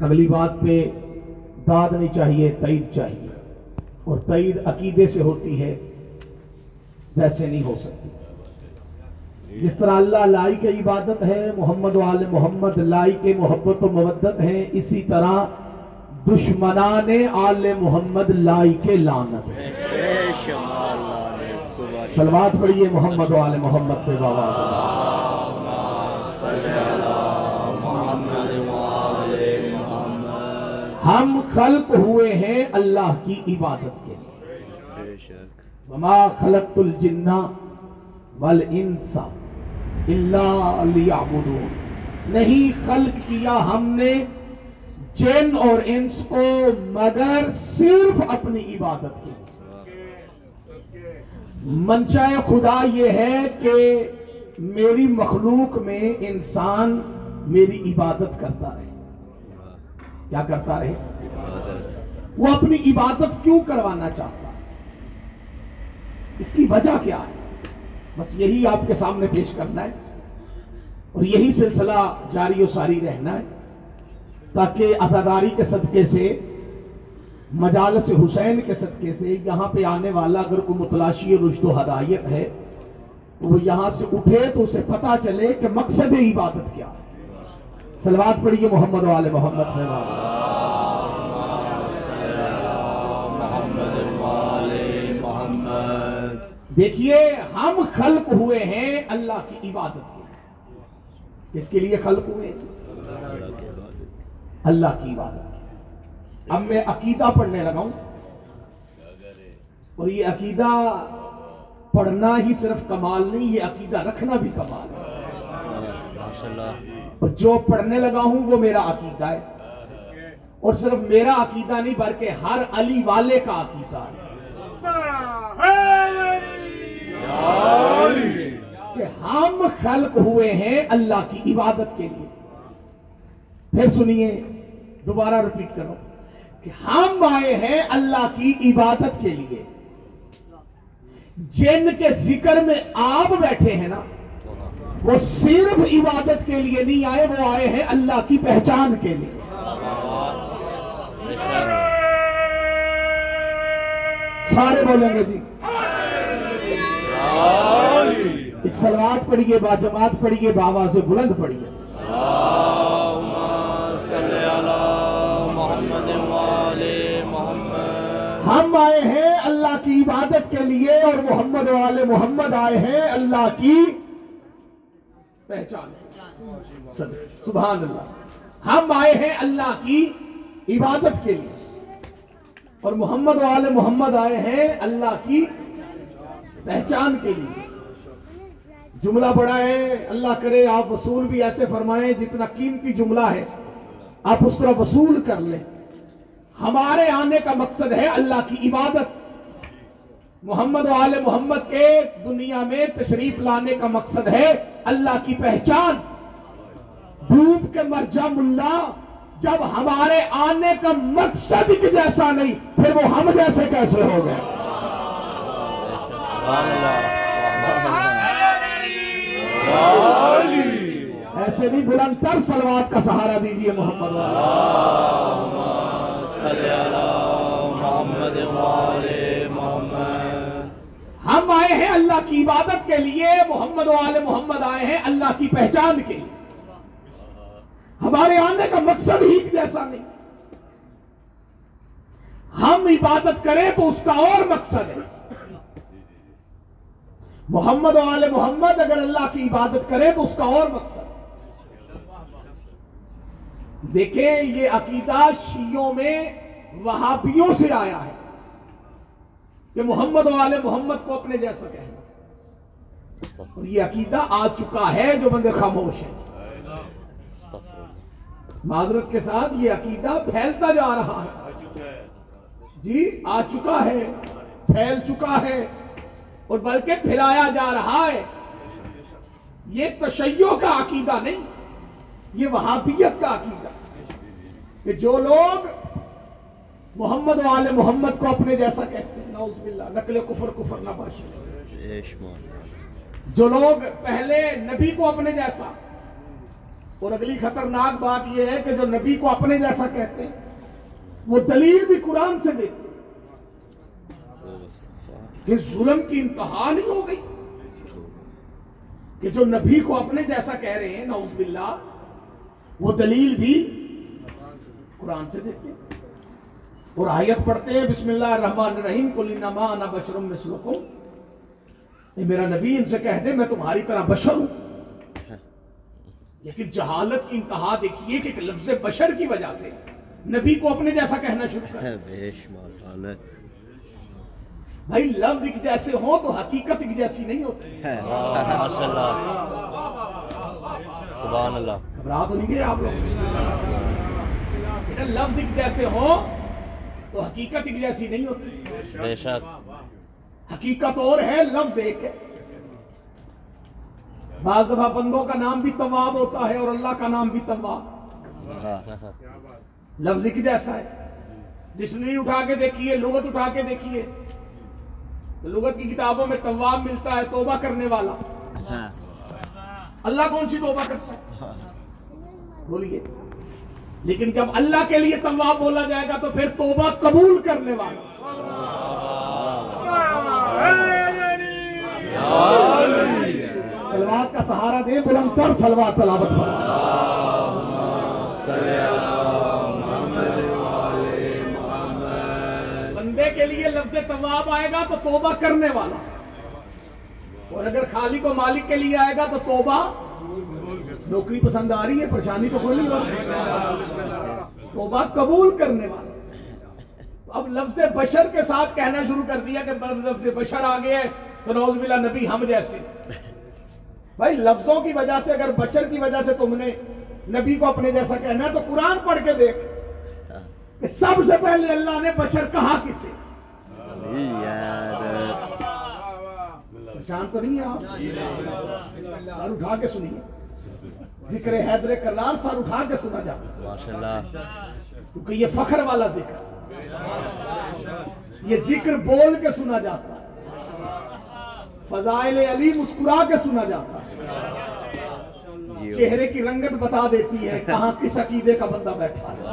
اگلی بات پہ داد نہیں چاہیے تعید چاہیے۔ اور تعید عقیدے سے ہوتی ہے، ویسے نہیں ہو سکتی۔ جس طرح اللہ لائی کے عبادت ہے، محمد وال محمد لائی کے محبت و مودت ہیں، اسی طرح دشمنان آل محمد لائی کے لانت ہے سلوات پڑھیے، محمد وال محمد پہ بابا۔ ہم خلق ہوئے ہیں اللہ کی عبادت کے لیے۔ وما خلقت الجنہ والانس الا لیعبدون نہیں خلق کیا ہم نے جن اور انس کو، مگر صرف اپنی عبادت کے لیے۔ منشاء خدا یہ ہے کہ میری مخلوق میں انسان میری عبادت کرتا رہے۔ کیا کرتا رہے؟ وہ اپنی عبادت کیوں کروانا چاہتا ہے؟ اس کی وجہ کیا ہے؟ بس یہی آپ کے سامنے پیش کرنا ہے اور یہی سلسلہ جاری و ساری رہنا ہے تاکہ ازاداری کے صدقے سے مجالس حسین کے صدقے سے یہاں پہ آنے والا اگر کوئی متلاشی رشد و ہدایت ہے تو وہ یہاں سے اٹھے تو اسے پتا چلے کہ مقصد عبادت کیا ہے۔ سلوات پڑھیے محمد والے محمد دیکھیے، ہم خلق ہوئے ہیں اللہ کی عبادت کے کس کے لیے خلق ہوئے اللہ کی عبادت اب میں عقیدہ پڑھنے لگا ہوں۔ اور یہ عقیدہ پڑھنا ہی صرف کمال نہیں، یہ عقیدہ رکھنا بھی کمال ہے۔ جو پڑھنے لگا ہوں وہ میرا عقیدہ ہے۔ اور صرف میرا عقیدہ نہیں، بلکہ ہر علی والے کا عقیدہ ہے۔ کہ ہم خلق ہوئے ہیں اللہ کی عبادت کے لیے۔ پھر سنیے، دوبارہ رپیٹ کرو۔ کہ ہم آئے ہیں اللہ کی عبادت کے لیے۔ جن کے ذکر میں آپ بیٹھے ہیں نا وہ صرف عبادت کے لیے نہیں آئے، وہ آئے ہیں اللہ کی پہچان کے لیے۔ سارے بولیں گے جی۔ سلوات پڑھیے با جماعت پڑھیے بابا سے بلند پڑھیے ہم آئے ہیں اللہ کی عبادت کے لیے اور محمد والے محمد آئے ہیں اللہ کی پہچان سبحان اللہ ہم آئے ہیں اللہ کی عبادت کے لیے۔ اور محمد والے محمد آئے ہیں اللہ کی پہچان کے لیے۔ جملہ بڑا ہے، اللہ کرے آپ وصول بھی ایسے فرمائیں جتنا قیمتی جملہ ہے۔ آپ اس طرح وصول کر لیں۔ ہمارے آنے کا مقصد ہے اللہ کی عبادت۔ محمد وال محمد کے دنیا میں تشریف لانے کا مقصد ہے۔ اللہ کی پہچان۔ ڈوب کے مرجا ملا۔ جب ہمارے آنے کا مقصد ایک جیسا نہیں، پھر وہ ہم جیسے کیسے ہو گئے؟ ایسے نہیں بلندر سلوات کا سہارا دیجیے محمد ہم آئے ہیں اللہ کی عبادت کے لیے، محمد والے محمد آئے ہیں اللہ کی پہچان کے لیے۔ ہمارے آنے کا مقصد ہی جیسا نہیں۔ ہم عبادت کریں تو اس کا اور مقصد ہے۔ محمد والے محمد اگر اللہ کی عبادت کرے تو اس کا اور مقصد ہے۔ دیکھیں، یہ عقیدہ شیعوں میں وہابیوں سے آیا ہے۔ کہ محمد والے محمد کو اپنے جیسا کہنا اور یہ عقیدہ آ چکا ہے جو بندے خاموش ہیں۔ معذرت کے ساتھ یہ عقیدہ پھیلتا جا رہا ہے۔ جی آ چکا ہے پھیل چکا ہے اور بلکہ پھیلایا جا رہا ہے۔ یہ تشیع کا عقیدہ نہیں یہ وہابیت کا عقیدہ۔ کہ جو لوگ محمد والے محمد کو اپنے جیسا کہتے ہیں۔ نعوذ باللہ نقل کفر کفر نہ باشی جو لوگ پہلے نبی کو اپنے جیسا اور اگلی خطرناک بات یہ ہے کہ جو نبی کو اپنے جیسا کہتے ہیں وہ دلیل بھی قرآن سے دیتے کہ ظلم کی انتہا نہیں ہو گئی کہ جو نبی کو اپنے جیسا کہہ رہے ہیں نعوذ باللہ وہ دلیل بھی قرآن سے دیتے ہیں۔ اور آیت پڑھتے ہیں بسم اللہ الرحمن الرحیم کل انما انا بشر مثلکم۔ اے میرا نبی ان سے کہہ دے میں تمہاری طرح بشر ہوں۔ لیکن جہالت کی انتہا دیکھیے کہ ایک لفظ بشر کی وجہ سے نبی کو اپنے جیسا کہنا شروع کر بھائی لفظ ایک جیسے ہوں تو حقیقت ایک جیسی نہیں ہوتی۔ سبحان اللہ۔ گھبرا تو نہیں گئے آپ لوگ۔ لفظ ایک جیسے ہوں تو حقیقت ایک جیسی نہیں ہوتی۔ بے شک۔ حقیقت اور ہے لفظ ایک ہے۔ بعض دفعہ بندوں کا نام بھی طواب ہوتا ہے اور اللہ کا نام بھی طواب۔ لفظ ایک جیسا ہے۔ ڈکشنری اٹھا کے دیکھیے لغت اٹھا کے دیکھیے۔ لغت کی کتابوں میں طواب ملتا ہے توبہ کرنے والا۔ اللہ کون سی توبہ کرتا ہے؟ بولیے۔ لیکن جب اللہ کے لیے طواب بولا جائے گا تو پھر توبہ قبول کرنے والا سلوات کا سہارا دے، بلند تر سلوات تلاوت پر بندے کے لیے لفظ طواب آئے گا تو توبہ کرنے والا۔ اور اگر خالی کو مالک کے لیے آئے گا تو توبہ نوکری پسند آ رہی ہے پریشانی تو کوئی نہیں توبہ قبول کرنے والا۔ اب لفظ بشر کے ساتھ کہنا شروع کر دیا کہ لفظ بشر آ گئے تو نوز باللہ نبی ہم جیسے۔ بھائی لفظوں کی وجہ سے اگر بشر کی وجہ سے تم نے نبی کو اپنے جیسا کہنا ہے تو قرآن پڑھ کے دیکھ کہ سب سے پہلے اللہ نے بشر کہا کسے؟ پریشان تو نہیں ہے آپ؟ اٹھا کے سنیے۔ ذکر حیدر کرار سر اٹھا کے سنا جاتا کیونکہ یہ فخر والا ذکر یہ ذکر بول کے سنا جاتا ہے۔ فضائل علی مسکرا کے سنا جاتا ہے۔ چہرے کی رنگت بتا دیتی ہے کہاں کس عقیدے کا بندہ بیٹھا ہے۔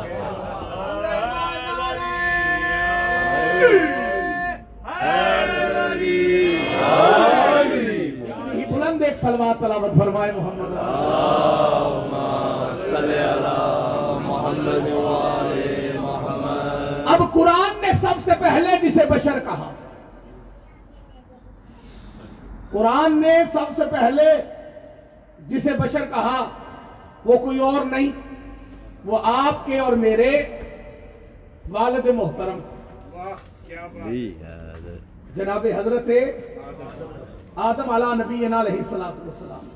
بلند ایک سلوات تلاوت فرمائے محمد. اب قرآن نے سب سے پہلے جسے بشر کہا. قرآن نے سب سے پہلے جسے بشر کہا وہ کوئی اور نہیں وہ آپ کے اور میرے والد محترم. جناب حضرت آدم علا نبی علیہ السلام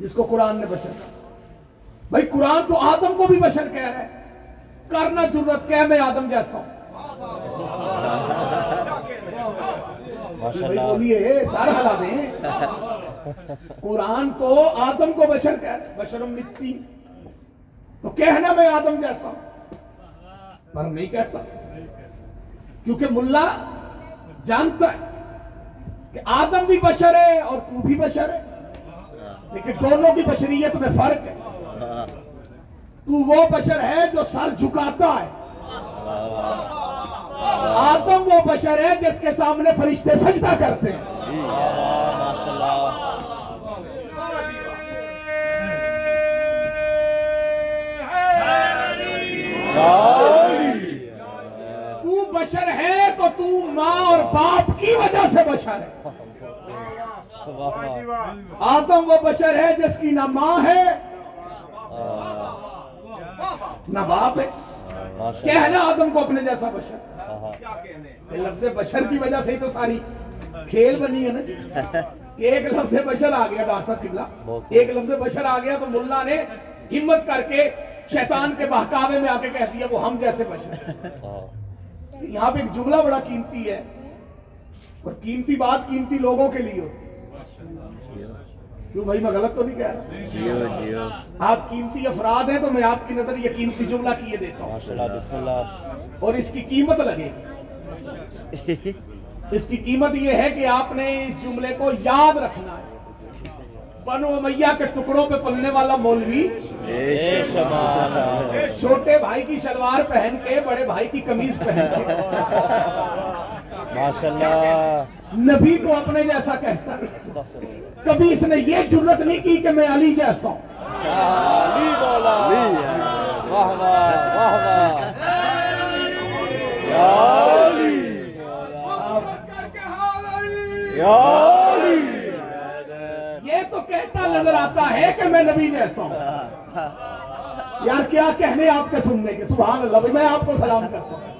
جس کو قرآن نے بشر کہا۔ بھائی قرآن تو آدم کو بھی بشر کہہ رہا ہے۔ کرنا ضرورت کہہ میں آدم جیسا ہوں۔ بولیے سارا ہلا دیں۔ قرآن تو آدم کو بشر کہہ رہا ہے۔ بشرم مٹی۔ تو کہنا میں آدم جیسا ہوں۔ پر نہیں کہتا۔ کیونکہ ملا جانتا ہے۔ کہ آدم بھی بشر ہے اور تو بھی بشر ہے۔ لیکن دونوں کی بشریت میں فرق ہے۔ تو وہ بشر ہے جو سر جھکاتا ہے۔ آدم وہ بشر ہے جس کے سامنے فرشتے سجدہ کرتے ہیں۔ ماشاء بشر ہے تو تو ماں اور باپ کی وجہ سے بشر ہے۔ آدم وہ بشر ہے جس کی نہ ماں ہے نہ باپ ہے۔ کہنا آدم کو اپنے جیسا بشر۔ اللہ یہ لفظ بشر کی وجہ سے ہی تو ساری کھیل بنی ہے نا جی۔ کہ ایک لفظ بشر آ گیا ڈاکٹر صاحب قبلہ۔ ایک لفظ بشر آ گیا تو ملا نے ہمت کر کے شیطان کے بہکاوے میں آ کے کہہ دیا وہ ہم جیسے بشر۔ یہاں پہ ایک جملہ بڑا قیمتی ہے اور قیمتی بات قیمتی لوگوں کے لیے ہوتی ہے۔ کیوں بھائی میں غلط تو نہیں کہہ رہا؟ جیو جیو آپ قیمتی افراد ہیں تو میں آپ کی نظر یہ قیمتی جملہ کیے دیتا ہوں۔ اور اس کی قیمت لگے۔ اس کی قیمت یہ ہے کہ آپ نے اس جملے کو یاد رکھنا ہے۔ بنو امیہ کے ٹکڑوں پہ پلنے والا مولوی۔ چھوٹے بھائی کی شلوار پہن کے بڑے بھائی کی کمیز پہن کے۔ ماشاءاللہ۔ نبی کو اپنے جیسا کہتا کبھی اس نے یہ جرت نہیں کی کہ میں علی جیسا ہوں۔ یہ تو کہتا نظر آتا ہے کہ میں نبی جیسا ہوں۔ یار، کیا کہنے آپ کے سننے کے؟ سبحان اللہ بھی میں آپ کو سلام کرتا ہوں۔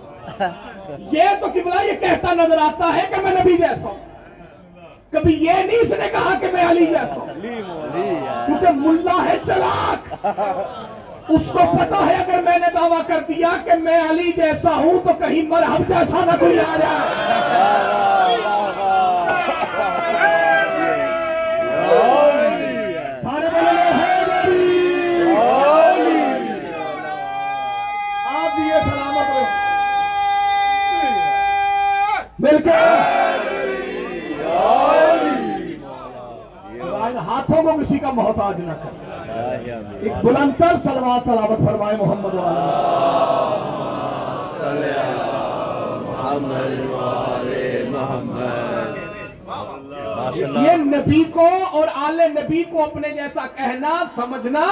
یہ تو قبلہ یہ کہتا نظر آتا ہے کہ میں نبی جیسا ہوں۔ کبھی یہ نہیں اس نے کہا کہ میں علی جیسا ہوں۔ کیونکہ ملہ ہے چلاک۔ اس کو پتا ہے اگر میں نے دعویٰ کر دیا کہ میں علی جیسا ہوں تو کہیں مرحب جیسا نہ کوئی آ جائے۔ ایک بلند سلوات تلاوت فرمائے محمد والا۔ یہ نبی کو اور آل نبی کو اپنے جیسا کہنا، سمجھنا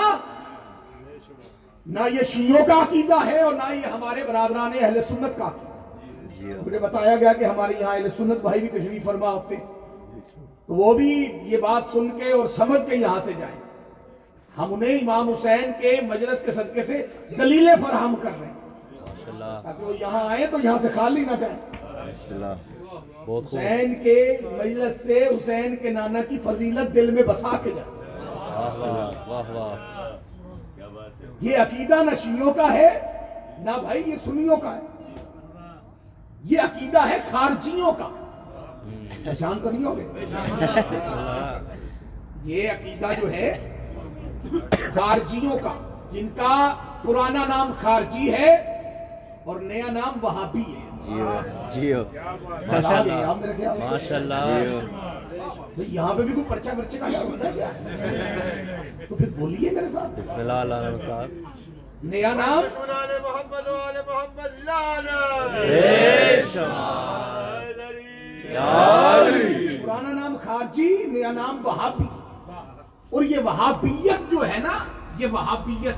نہ یہ شیعوں کا عقیدہ ہے اور نہ یہ ہمارے برادران اہل سنت کا مجھے بتایا گیا کہ ہمارے یہاں اہل سنت بھائی بھی تشریف فرما ہوتے۔ تو وہ بھی یہ بات سن کے اور سمجھ کے یہاں سے جائیں۔ ہم انہیں امام حسین کے مجلس کے صدقے سے دلیلیں فراہم کر رہے ہیں۔ تاکہ وہ یہاں آئے تو یہاں سے خالی نہ جائیں۔ حسین کے مجلس سے حسین کے نانا کی فضیلت دل میں بسا کے جائے یہ عقیدہ نہ شیعوں کا ہے نہ بھائی یہ سنیوں کا ہے۔ یہ عقیدہ ہے خارجیوں کا۔ پہچان تو نہیں ہوگے؟ یہ عقیدہ جو ہے خارجیوں کا جن کا پرانا نام خارجی ہے اور نیا نام وہابی ہے۔ جیو جیو ماشاءاللہ یہاں پہ بھی کوئی پرچہ پرچے کا تو پھر بولیے میرے ساتھ۔ بسم اللہ علیہ صاحب نیا نام؟ محمد محمد لانا پرانا نام خارجی نیا نام وہابی۔ اور یہ وہابیت جو ہے نا، یہ وہابیت،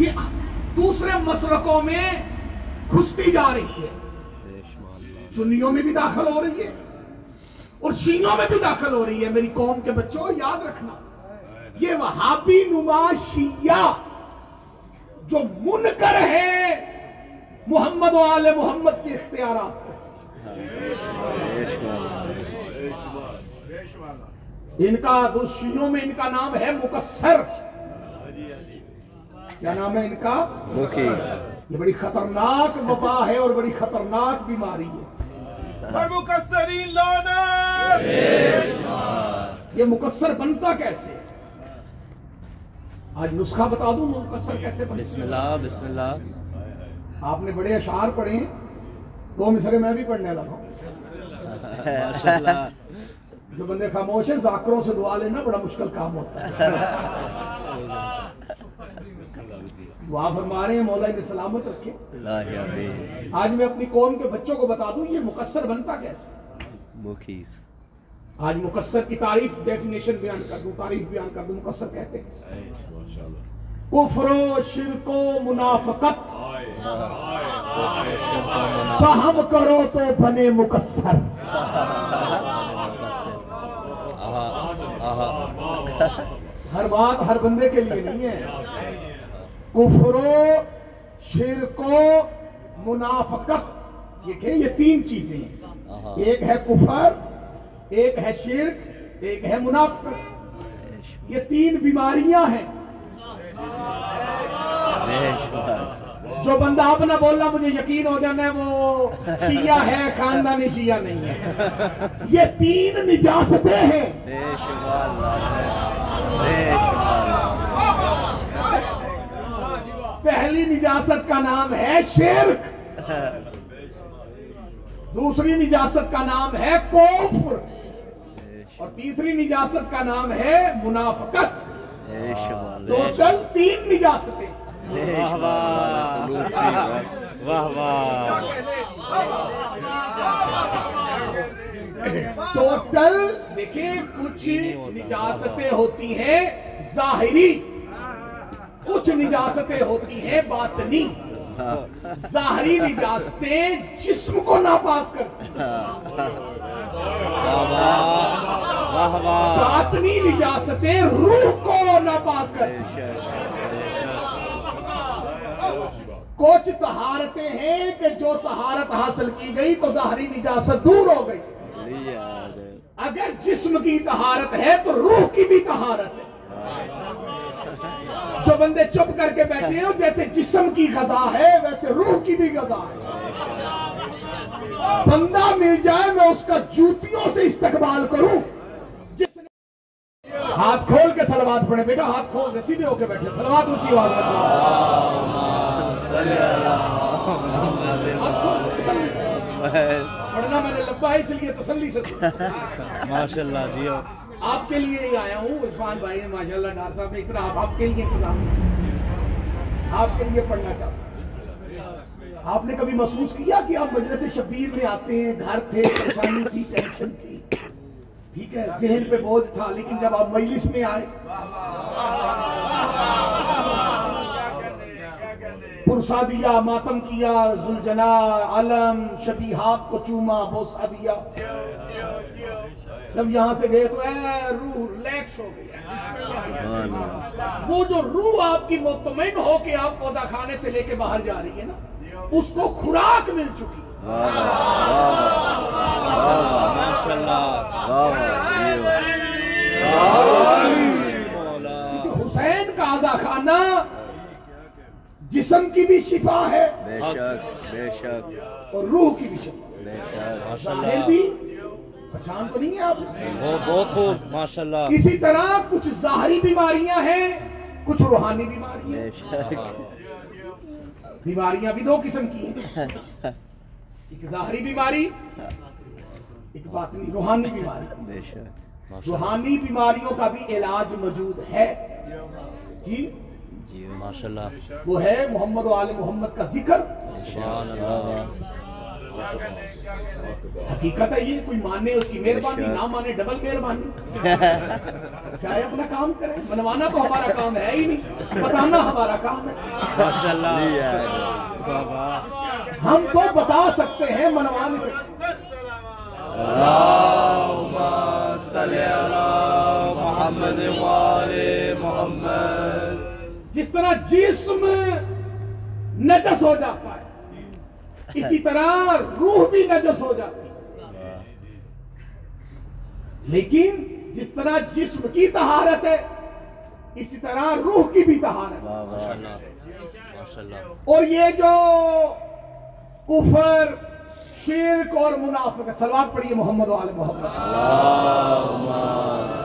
یہ دوسرے مسلکوں میں گھستی جا رہی ہے۔ سنیوں میں بھی داخل ہو رہی ہے اور شیعوں میں بھی داخل ہو رہی ہے۔ میری قوم کے بچوں، یاد رکھنا، یہ وہابی نما شیعہ جو منکر ہے، محمد و آل محمد کے اختیارات ان کا شیعوں میں ان کا نام ہے مکسر کیا نام ہے ان کا یہ بڑی خطرناک وبا ہے اور بڑی خطرناک بیماری ہے یہ مقصر بنتا کیسے آج نسخہ بتا دوں مکسر کیسے بنتا بسم اللہ بسم اللہ آپ نے بڑے اشعار پڑھے ہیں دو مصرے میں بھی پڑھنے لگا ہوں جو بندے خاموش ہیں ذاکروں سے دعا لینا بڑا مشکل کام ہوتا ہے۔ دعا فرما رہے ہیں مولا نے سلامت رکھے۔ آج میں اپنی قوم کے بچوں کو بتا دوں یہ مقصر بنتا کیسے؟ آج مقصر کی تعریف ڈیفینیشن بیان کر دوں تعریف بیان کر دوں مقصر کہتے ہیں۔ کفر و شرک و منافقت۔ فہم کرو تو بنے مقصر۔ ہر بات ہر بندے کے لیے نہیں ہے۔ کفرو شرکو منافقت یہ کہ یہ تین چیزیں ہیں۔ ایک ہے کفر ایک ہے شرک ایک ہے منافقت۔ یہ تین بیماریاں ہیں۔ جو بندہ اپنا نہ بولنا مجھے یقین ہو جانا ہے وہ شیعہ ہے خاندانی شیعہ نہیں ہے۔ یہ تین نجاستیں ہیں۔ پہلی نجاست کا نام ہے شرک۔ دوسری نجاست کا نام ہے کوفر اور تیسری نجاست کا نام ہے منافقت۔ ٹوٹل تین نجاستیں۔ مال واہ واہ ٹوٹل دیکھیں کچھ نجاستیں ہوتی ہیں ظاہری کچھ نجاستیں ہوتی ہیں باطنی ظاہری نجاستیں جسم کو ناپاک کرتی ہیں واہ واہ واہ واہ باطنی نجاستیں روح کو ناپاک کرتی ہیں کچھ طہارتیں ہیں کہ جو طہارت حاصل کی گئی تو ظاہری نجاست دور ہو گئی۔ اگر جسم کی طہارت ہے تو روح کی بھی طہارت ہے۔ جو بندے چپ کر کے بیٹھے ہیں، جیسے جسم کی غذا ہے، ویسے روح کی بھی غذا ہے۔ بندہ مل جائے، میں اس کا جوتیوں سے استقبال کروں۔ جس نے ہاتھ کھول کے سلوات پڑھے، بیٹا ہاتھ کھول کے سیدھے ہو کے بیٹھے سلوات اونچی آواز میں۔ ہاتھ کھول کے پڑھنا میں نے لبا ہے اس لیے تسلی سے سنا۔ ماشاء اللہ جی آپ کے لیے ہی آیا ہوں، عرفان بھائی نے ماشاءاللہ ڈاکٹر صاحب نے اتنا، آپ کے لیے انتظام آپ کے لیے پڑھنا چاہتا ہوں۔ آپ نے کبھی محسوس کیا کہ آپ مجلس شبیر میں آتے ہیں، گھر تھے، پریشانی تھی، ٹینشن تھی؟ ٹھیک ہے، ذہن پہ بوجھ تھا، لیکن جب آپ مجلس میں آئے۔ پرسا دیا ماتم کیا زلجنا علم شبیہات کو چوما بوسا دیا جب یہاں سے گئے تو اے روح ریلیکس ہو گئی۔ وہ جو روح آپ کی مطمئن ہو کے آپ پودا کھانے سے لے کے باہر جا رہی ہے نا اس کو خوراک مل چکی۔ حسین کا آزا خانہ جسم کی بھی شفا ہے بے شک بے شک۔ اور روح کی بھی شفا بے شک۔ ظاہر بھی پہچان تو نہیں ہے آپ؟ بہت بہت خوب ماشاء اللہ اسی طرح کچھ ظاہری بیماریاں ہیں کچھ روحانی بیماریاں۔ بے شک۔ بیماریاں بھی دو قسم کی ہیں۔ ایک ظاہری بیماری ایک باطنی روحانی بیماری۔ بے شک۔ روحانی بیماریوں کا بھی علاج موجود ہے۔ جی؟ جی ماشاء اللہ وہ ہے محمد و آل محمد کا ذکر۔ سبحان اللہ۔ حقیقت ہے یہ کوئی مانے اس کی مہربانی نہ مانے ڈبل مہربانی۔ چاہے اپنا کام کرے منوانا تو ہمارا کام ہے ہی نہیں بتانا ہمارا کام ہے۔ ماشاء اللہ جی یار واہ واہ ہم تو بتا سکتے ہیں منوا نہیں سکتے محمد والے محمد۔ جس طرح جسم نجس ہو جاتا ہے اسی طرح روح بھی نجس ہو جاتی ہے لیکن جس طرح جسم کی طہارت ہے اسی طرح روح کی بھی طہارت ہے اور یہ جو کفر شرک اور منافق سلوات پڑھیے محمد والے محمد۔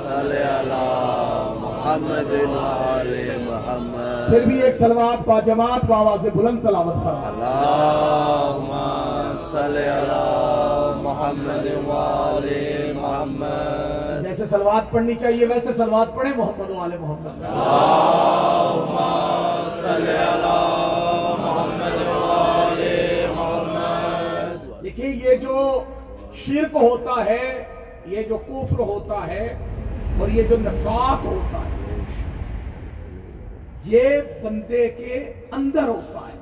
صلی اللہ محمد والے محمد۔ پھر بھی ایک سلوات با جماعت بابا سے بلند تلاوت فرما۔ اللہم صلی اللہ محمد والے محمد۔ جیسے سلوات پڑھنی چاہیے ویسے سلوات پڑھے محمد والے محمد۔ صلی اللہ دیکھیں یہ جو شرک ہوتا ہے یہ جو کفر ہوتا ہے اور یہ جو نفاق ہوتا ہے یہ بندے کے اندر ہوتا ہے۔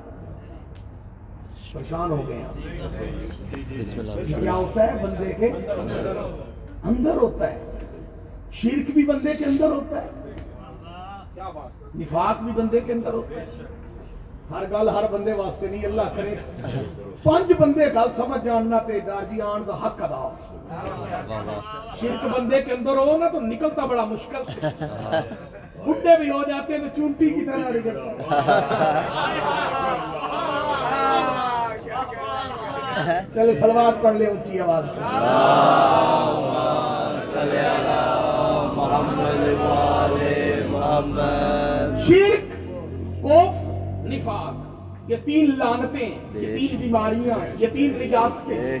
پریشان ہو گئے ہیں بسم اللہ۔ یہ کیا ہوتا ہے؟ بندے کے اندر ہوتا ہے۔ شرک بھی بندے کے اندر ہوتا ہے۔ نفاق بھی بندے کے اندر ہوتا ہے۔ ہر گل ہر بندے واسطے نہیں، اللہ کرے۔ پانچ بندے گل سمجھ جاننا تے راجی آن دا حق ادا۔ شرک بندے کے اندر ہو نا تو نکلتا بڑا مشکل۔ سے بڈھے بھی ہو جاتے ہیں تو چونٹی کی طرح رگڑتا چلے سلوات پڑھ لے اونچی آواز۔ محمد محمد شرک کوف نفاق یہ تین لانتیں یہ تین بیماریاں یہ تین نجاستیں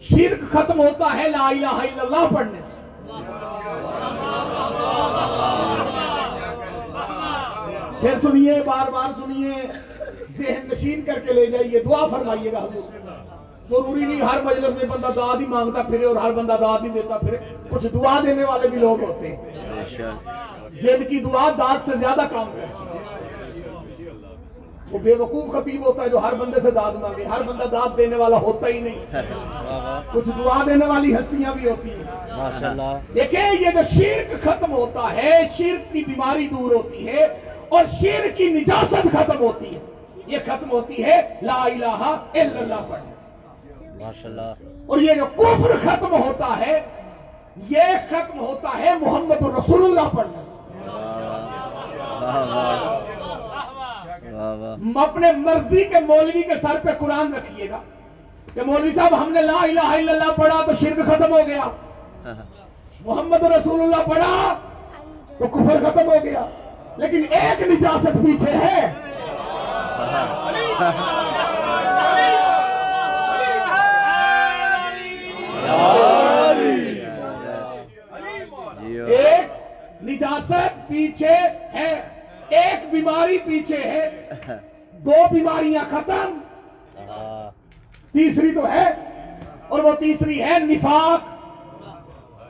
شرک ختم ہوتا ہے لا الہ الا اللہ پڑھنے سے۔ پھر سنیے بار بار سنیے ذہن نشین کر کے لے جائیے دعا فرمائیے گا ضروری نہیں ہر مجلس میں بندہ دعا ہی مانگتا پھرے اور ہر بندہ دعا ہی دیتا پھرے۔ کچھ دعا دینے والے بھی لوگ ہوتے ہیں۔ جن کی دعا داد سے زیادہ کام کرتی ہے وہ بے وقوف خطیب ہوتا ہے جو ہر بندے سے داد مانگے ہر بندہ داد دینے والا ہوتا ہی نہیں۔ کچھ دعا دینے والی ہستیاں بھی ہوتی ہیں۔ دیکھیں یہ جو شرک ختم ہوتا ہے شرک کی بیماری دور ہوتی ہے اور شرک کی نجاست ختم ہوتی ہے۔ یہ ختم ہوتی ہے لا الہ الا اللہ پڑھنے سے ماشاء اللہ اور یہ جو کفر ختم ہوتا ہے یہ ختم ہوتا ہے محمد رسول اللہ پڑھنے سے واہ واہ واہ واہ اپنے مرضی کے مولوی کے سر پہ قرآن رکھیے گا۔ کہ مولوی صاحب ہم نے لا الہ الا اللہ پڑھا تو شرک ختم ہو گیا۔ محمد رسول اللہ پڑھا تو کفر ختم ہو گیا۔ لیکن ایک نجاست پیچھے ہے۔ جیو ایک نجاست پیچھے ہے۔ ایک بیماری پیچھے ہے۔ دو بیماریاں ختم۔ تیسری تو ہے۔ اور وہ تیسری ہے نفاق۔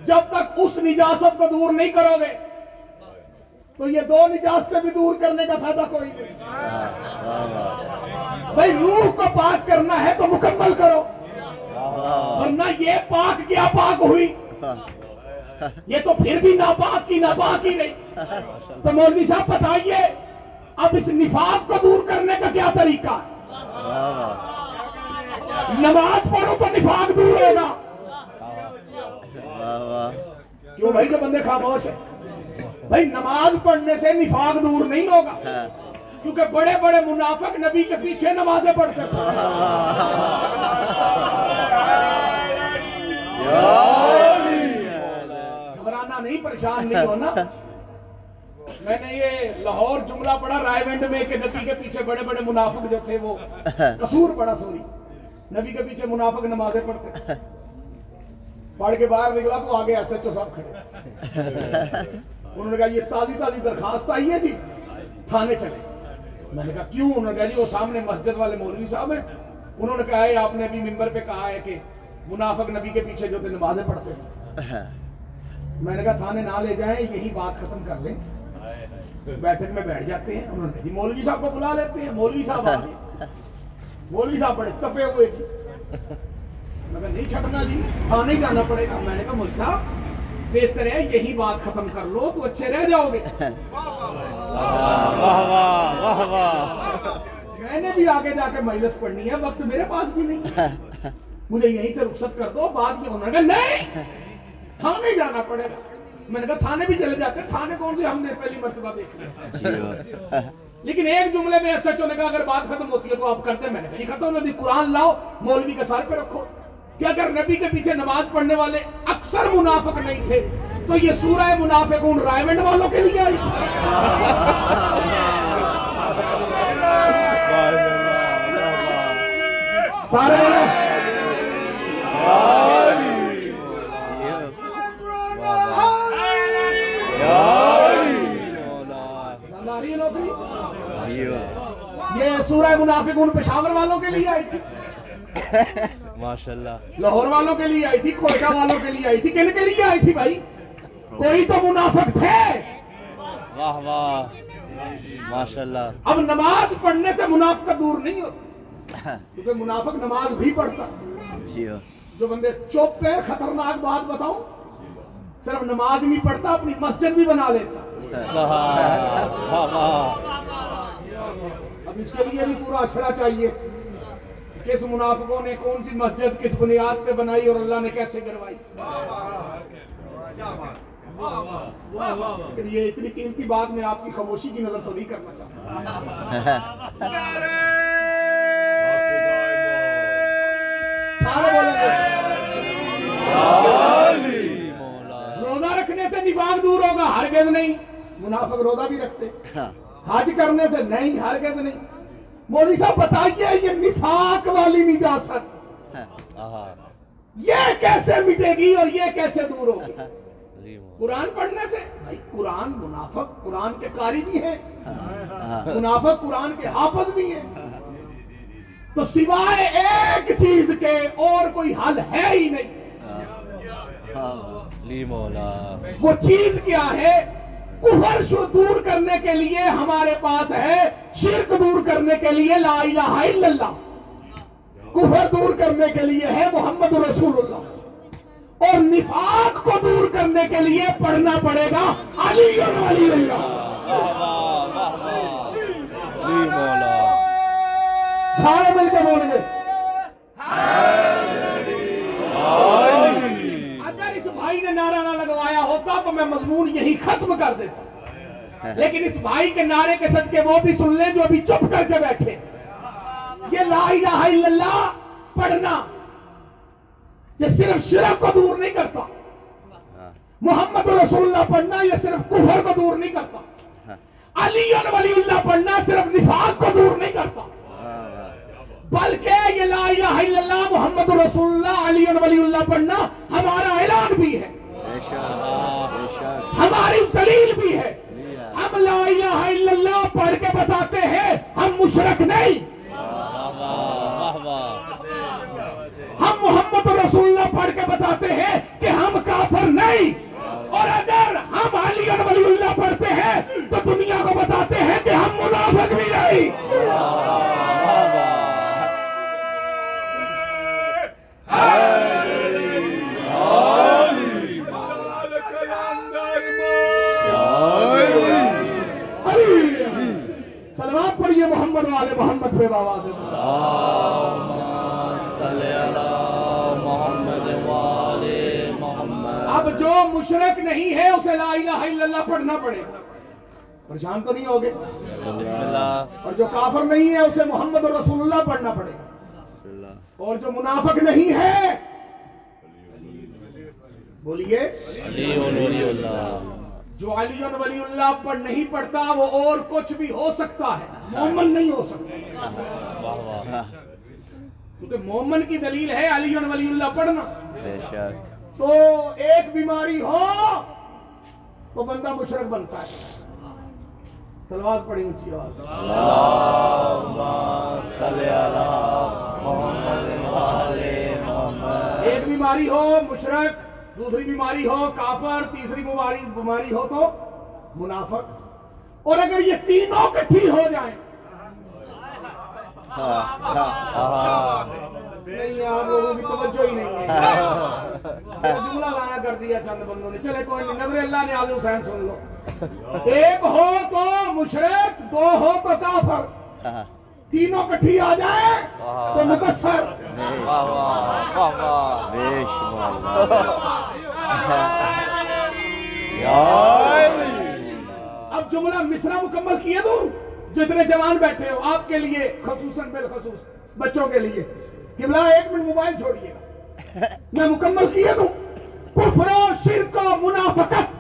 جب تک اس نجاست کو دور نہیں کرو گے، تو یہ دو نجاستیں بھی دور کرنے کا فائدہ کوئی نہیں۔ بھائی، روح کو پاک کرنا ہے تو مکمل کرو۔ ورنہ یہ پاک کیا پاک ہوئی؟ یہ تو پھر بھی ناپاک کی ناپاک ہی نہیں۔ تو مولوی صاحب بتائیے اب اس نفاق کو دور کرنے کا کیا طریقہ ہے؟ واہ نماز پڑھو تو نفاق دور ہوگا واہ واہ کیوں بھائی جو بندے خاموش ہیں؟ بھائی نماز پڑھنے سے نفاق دور نہیں ہوگا۔ کیونکہ بڑے بڑے منافق نبی کے پیچھے نمازیں پڑھتے تھے۔ پریشان نہیں ہونا میں نے یہ لاہور جملہ پڑھا، رائے ونڈ میں کہ نبی کے پیچھے بڑے بڑے منافق جو تھے وہ قصور پڑا سوری۔ نبی کے پیچھے منافق نمازیں پڑھتے۔ پڑھ کے باہر نکلا تو آگے ایس ایچ او صاحب کھڑے۔ انہوں نے کہا، یہ تازی تازی درخواست آئی ہے جی۔ تھانے چلے۔ میں نے کہا، کیوں؟ انہوں نے کہا جی وہ سامنے مسجد والے مولوی صاحب ہیں۔ انہوں نے کہا ہے آپ نے ابھی ممبر پہ کہا ہے کہ منافق نبی کے پیچھے جو تھے نمازیں پڑھتے تھے۔ میں نے کہا تھانے نہ لے جائیں یہی بات ختم کر لیں۔ بیٹھک میں بیٹھ جاتے ہیں انہوں نے جی مولوی صاحب کو بلا لیتے ہیں مولوی صاحب آ گئے مولوی صاحب بڑے تپے ہوئے جی میں کہا نہیں چھٹنا جی تھانے جانا پڑے گا۔ میں نے کہا مولوی صاحب بہتر ہے یہی بات ختم کر لو تو اچھے رہ جاؤ گے۔ میں نے بھی آگے جا کے مجلس پڑھنی ہے وقت میرے پاس بھی نہیں ہے۔ مجھے یہیں سے رخصت کر دو میں انہوں نے کہا نہیں تھانے جانا پڑے گا۔ میں نے کہا تھانے بھی چلے جاتے ہیں۔ تھانے کون سے؟ ہم نے پہلی مرتبہ دیکھ لیا لیکن ایک جملے میں ایس ایچ او نے کہا اگر بات ختم ہوتی ہے تو آپ کرتے میں نے کہا جی ختم ہوتی قرآن لاؤ مولوی کے سر پہ رکھو۔ کہ اگر نبی کے پیچھے نماز پڑھنے والے اکثر منافق نہیں تھے تو یہ سورہ منافقون رائے والوں کے لیے آئی۔ سورہ منافقون پشاور والوں کے لیے آئی تھی۔ ماشاء اللہ لاہور والوں کے لیے آئی تھی کوئٹہ والوں کے لیے آئی تھی۔ کن کے لیے آئی تھی بھائی؟ کوئی تو منافق تھے۔ واہ واہ۔ ماشاء اللہ اب نماز پڑھنے سے منافقت دور نہیں ہوتی کیونکہ منافق نماز بھی پڑھتا۔ جیو جو بندے چوپ پہ خطرناک بات بتاؤں صرف نماز نہیں پڑھتا اپنی مسجد بھی بنا لیتا۔ واہ واہ۔ اب اس کے لیے بھی پورا اشرا چاہیے کس منافقوں نے کون سی مسجد کس بنیاد پہ بنائی اور اللہ نے کیسے کروائی؟ یہ اتنی قیمتی بات میں آپ کی خاموشی کی نظر تو نہیں کرنا چاہتا۔ روزہ رکھنے سے نفاق دور ہوگا ہرگز نہیں، منافق روزہ بھی رکھتے۔ حج کرنے سے نہیں ہرگز نہیں۔ مولوی صاحب بتائیے یہ نفاق والی نجاست۔ یہ کیسے مٹے گی اور یہ کیسے دور ہوگی؟ قرآن پڑھنے سے۔ بھائی قرآن منافق قرآن کے قاری بھی ہیں۔ منافق قرآن کے حافظ بھی ہیں۔ تو سوائے ایک چیز کے اور کوئی حل ہے ہی نہیں۔ وہ چیز کیا ہے؟ کفر شو دور کرنے کے لیے ہمارے پاس ہے شرک دور کرنے کے لیے لا الہ الا اللہ۔ کفر دور کرنے کے لیے ہے محمد رسول اللہ۔ اور نفاق کو دور کرنے کے لیے پڑھنا پڑے گا علی ولی اللہ۔ علی مولا۔ سارے مل کے بولیں گے۔ بھائی نے نعرہ نہ لگوایا ہوتا تو میں مضمون یہی ختم کر دیتا۔ لیکن اس بھائی کے نعرے کے صدقے وہ بھی سن لیں جو ابھی چپ کر کے بیٹھے۔ یہ لا الہ الا اللہ پڑھنا یہ صرف شرک کو دور نہیں کرتا۔ محمد رسول اللہ پڑھنا یہ صرف کفر کو دور نہیں کرتا۔ ہاں۔ علی ولی اللہ پڑھنا صرف نفاق کو دور نہیں کرتا۔ بلکہ یہ لا الہ الا اللہ محمد رسول اللہ علی ولی اللہ پڑھنا ہمارا اعلان بھی ہے۔ ہماری دلیل بھی ہے۔ ہم لا الہ الا اللہ پڑھ کے بتاتے ہیں ہم مشرک نہیں۔ ہم محمد رسول اللہ پڑھ کے بتاتے ہیں کہ ہم کافر نہیں۔ اور اگر ہم علی ولی اللہ پڑھتے ہیں تو دنیا کو بتاتے ہیں کہ ہم منافق بھی نہیں۔ سلوات پڑھیے محمد والے محمد پہ بابا سے صلی اللہ محمد والے محمد اب جو مشرک نہیں ہے اسے لا الہ الا اللہ پڑھنا پڑے۔ پریشان تو نہیں ہوگے؟ بسم اللہ۔ اور جو کافر نہیں ہے اسے محمد رسول اللہ پڑھنا پڑے۔ اور جو منافق نہیں ہے بولیے۔ جو علی ولی اللہ پر نہیں پڑھتا وہ اور کچھ بھی ہو سکتا ہے۔ مومن نہیں ہو سکتا۔ کیونکہ مومن کی دلیل ہے علی ولی اللہ پڑھنا۔ بے شک۔ تو ایک بیماری ہو تو بندہ مشرک بنتا ہے۔ سلوات پڑھی اونچی آواز۔ اللہم صلی اللہ۔ محمد ایک بیماری ہو مشرک دوسری بیماری ہو کافر تیسری بیماری بیماری ہو تو منافق۔ اور اگر یہ تینوں کٹھی ہو جائیں۔ ہاں نہیں آپ لوگوں کی توجہ ہی نہیں ہے۔ جملہ لایا کر دیا چند بندوں نے۔ چلے کوئی نہیں نظر اللہ نے حسین سن لو۔ ایک ہو تو مشرق دو ہو تو کافر۔ ہاں۔ تینوں کٹھی آ جائیں تو مقصر واہ واہ واہ واہ۔ بے شمار اب جملہ مصرع مکمل کیے دوں جو اتنے جوان بیٹھے ہو آپ کے لیے خصوصاً بالخصوص بچوں کے لیے۔ قبلہ ایک منٹ موبائل چھوڑیے۔ گا میں مکمل کیے دوں کفر و شرک و منافقت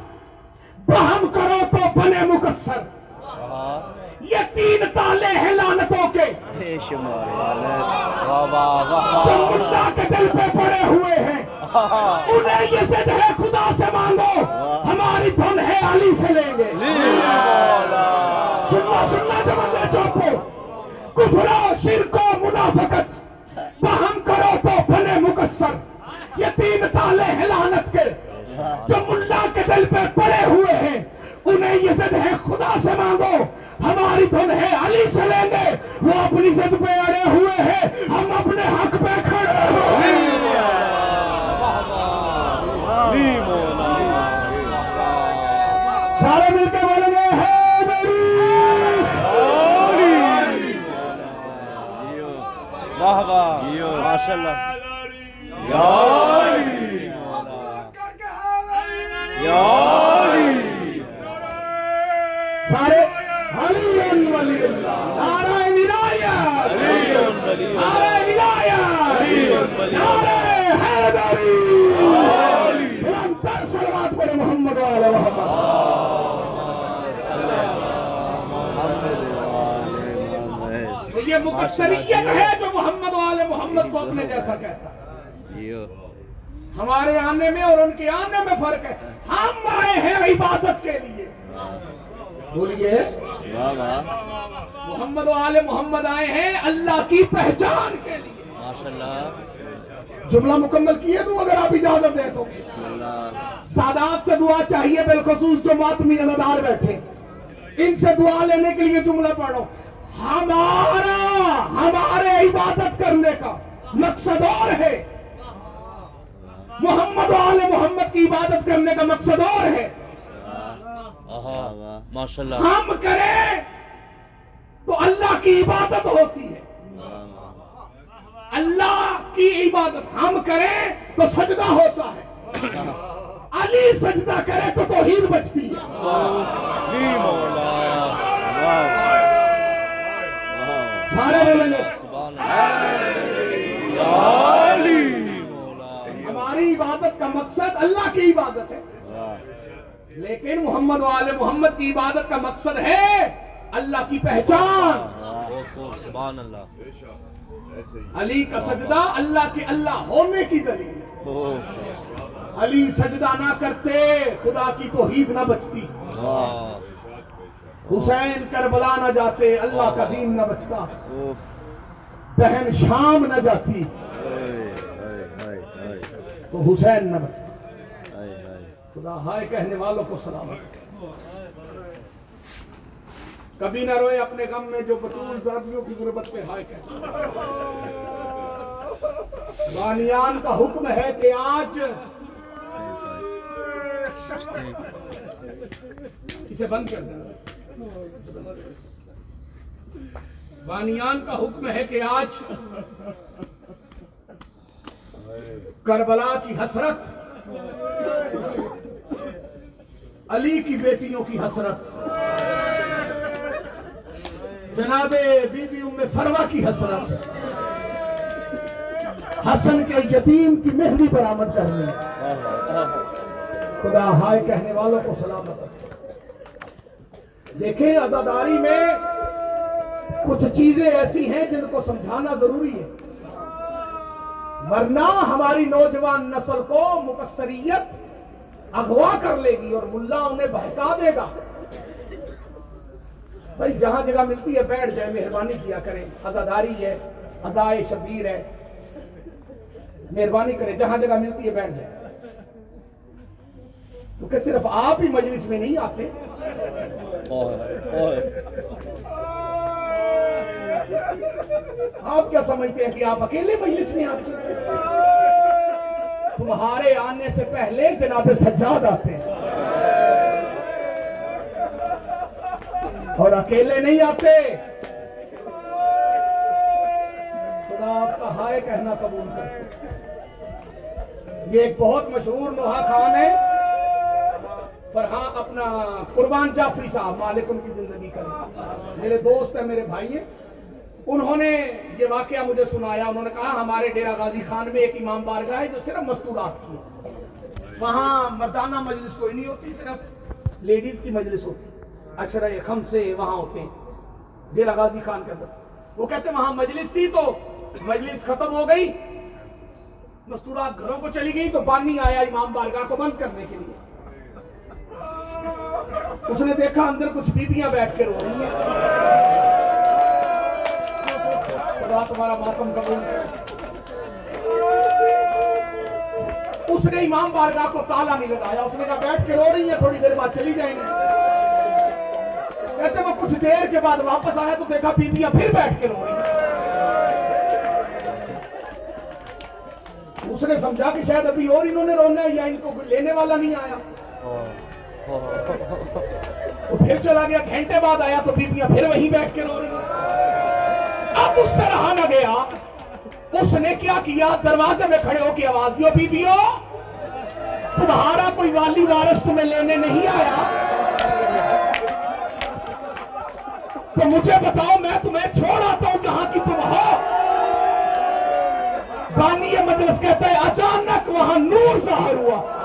بہم کرو تو بنے مقصر یہ تین تالے ہیں لعنتوں کے۔ جو مردہ کے دل پہ پڑے ہوئے ہیں۔ انہیں یہ زد ہے خدا سے مانگو۔ ہماری دھن ہے علی سے لیں گے۔ سننا سننا جمعہ چوپو۔ کفر و شرک و منافقت۔ بہم کرو تو بنے مقصر یہ تین تالے ہیں لعنت کے۔ جو ملا کے دل پہ پڑے ہوئے ہیں انہیں یہ زد ہے خدا سے مانگو۔ ہماری دھن ہے، علی سے لیں گے۔ وہ اپنی زد پہ اڑے ہوئے ہیں۔ ہم اپنے حق پہ کھڑے ہوئے سارے مل کے بولیں گے ہے میری۔ واہ واہ ماشاء اللہ سارے علی ولی اللہ نعرہ ولایت علی ولی نعرہ ولایت علی ولی نعرہ حیدری بلندتر صلوات پڑھے محمد والے محمد یہ مقصریت ہے جو محمد والے محمد کو اپنے جیسا کہتا ہے۔ ہمارے آنے میں اور ان کے آنے میں فرق ہے۔ ہم آئے ہیں عبادت کے لیے۔ بولیے۔ محمد و آل محمد آئے ہیں اللہ کی پہچان کے لیے۔ ماشاء اللہ جملہ مکمل کیے تو اگر آپ اجازت دیں تو۔ سادات سے دعا چاہیے بالخصوص جو ماتمی ادادار بیٹھے۔ ان سے دعا لینے کے لیے جملہ پڑھو۔ ہمارا ہمارے عبادت کرنے کا مقصد اور ہے۔ محمد و آل محمد کی عبادت کرنے کا مقصد اور ہے۔ ماشاء اللہ۔ ہم کریں تو اللہ کی عبادت ہوتی ہے۔ واہ واہ اللہ کی عبادت ہم کریں تو سجدہ ہوتا ہے۔ علی سجدہ کرے تو توحید بچتی ہے۔ علی مولا واہ واہ سارے بولیں گے۔ مولا ہماری عبادت کا مقصد اللہ کی عبادت ہے۔ لیکن محمد و آل محمد کی عبادت کا مقصد ہے اللہ کی پہچان. سبحان اللہ. علی کا سجدہ اللہ کے اللہ ہونے کی دلیل علی سجدہ نہ کرتے خدا کی توحید نہ بچتی. حسین کربلا نہ جاتے اللہ کا دین نہ بچتا. بہن شام نہ جاتی. تو حسین نہ بچتا. خدا ہائے کہنے والوں کو سلامت کبھی نہ روئے اپنے غم میں جو بطول زردیوں کی غربت پہ ہائے کہتے بانیان کا حکم ہے کہ آج اسے بند کر دینا بانیان کا حکم ہے کہ آج کربلا کی حسرت علی کی بیٹیوں کی حسرت۔ جناب بی بی ام فروا کی حسرت۔ حسن کے یتیم کی مہندی برآمد کرنے خدا ہائے کہنے والوں کو سلامت دیکھیں عزاداری میں کچھ چیزیں ایسی ہیں جن کو سمجھانا ضروری ہے۔ ورنہ ہماری نوجوان نسل کو مقصریت اغوا کر لے گی اور ملا انہیں بہکا دے گا۔ بھائی، جہاں جگہ ملتی ہے، بیٹھ جائے، مہربانی کیا کریں۔ عزاداری ہے عزائے شبیر ہے۔ مہربانی کریں، جہاں جگہ ملتی ہے، بیٹھ جائے۔ کیونکہ صرف آپ ہی مجلس میں نہیں آتے؟ اوہ اوہ آپ کیا سمجھتے ہیں کہ آپ اکیلے مجلس میں آتے ہیں؟ تمہارے آنے سے پہلے جناب سجاد آتے ہیں۔ اور اکیلے نہیں آتے۔ خدا آپ کا ہائے کہنا قبول کرتے یہ ایک بہت مشہور نوحہ خان ہے۔ فرحاں اپنا قربان جعفری صاحب مالک ان کی زندگی کریں۔ میرے دوست ہیں، میرے بھائی ہیں۔ انہوں نے یہ واقعہ مجھے سنایا، انہوں نے کہا، ہمارے ڈیرہ غازی خان میں ایک امام بارگاہ ہے جو صرف مستورات کی ہے۔ وہاں مردانہ مجلس کوئی نہیں ہوتی، صرف لیڈیز کی مجلس ہوتی۔ اشرہ خم سے وہاں ہوتے ہیں، ڈیرہ غازی خان کے اندر۔ وہ کہتے ہیں، وہاں مجلس تھی تو مجلس ختم ہو گئی۔ مستورات گھروں کو چلی گئی تو بانی آیا امام بارگاہ کو بند کرنے کے لیے۔ اس نے دیکھا اندر کچھ بیبیاں بیٹھ کے رو رہی ہیں۔ خدا تمہارا ماتم قبول اس نے امام بارگاہ کو تالا نہیں لگایا۔ اس نے کہا، بیٹھ کے رو رہی ہیں تھوڑی دیر بعد چلی جائیں گے۔ کہتے وہ کچھ دیر کے بعد واپس آیا تو دیکھا بیبیاں پھر بیٹھ کے رو رہی ہیں۔ اس نے سمجھا کہ شاید ابھی اور انہوں نے رونا ہے یا ان کو لینے والا نہیں آیا۔ وہ پھر چلا گیا۔ گھنٹے بعد آیا تو بیبیاں پھر وہیں بیٹھ کے رو رہی ہیں۔ اب اس سے رہا نہ گیا۔ اس نے کیا کیا؟ دروازے میں کھڑے ہو کے آواز دیو، بیبیو، تمہارا کوئی والی وارث تمہیں لینے نہیں آیا۔ تو مجھے بتاؤ، میں تمہیں چھوڑ آتا ہوں جہاں کی تم ہو۔ بانی مجلس کہتا ہے، اچانک وہاں نور ظاہر ہوا۔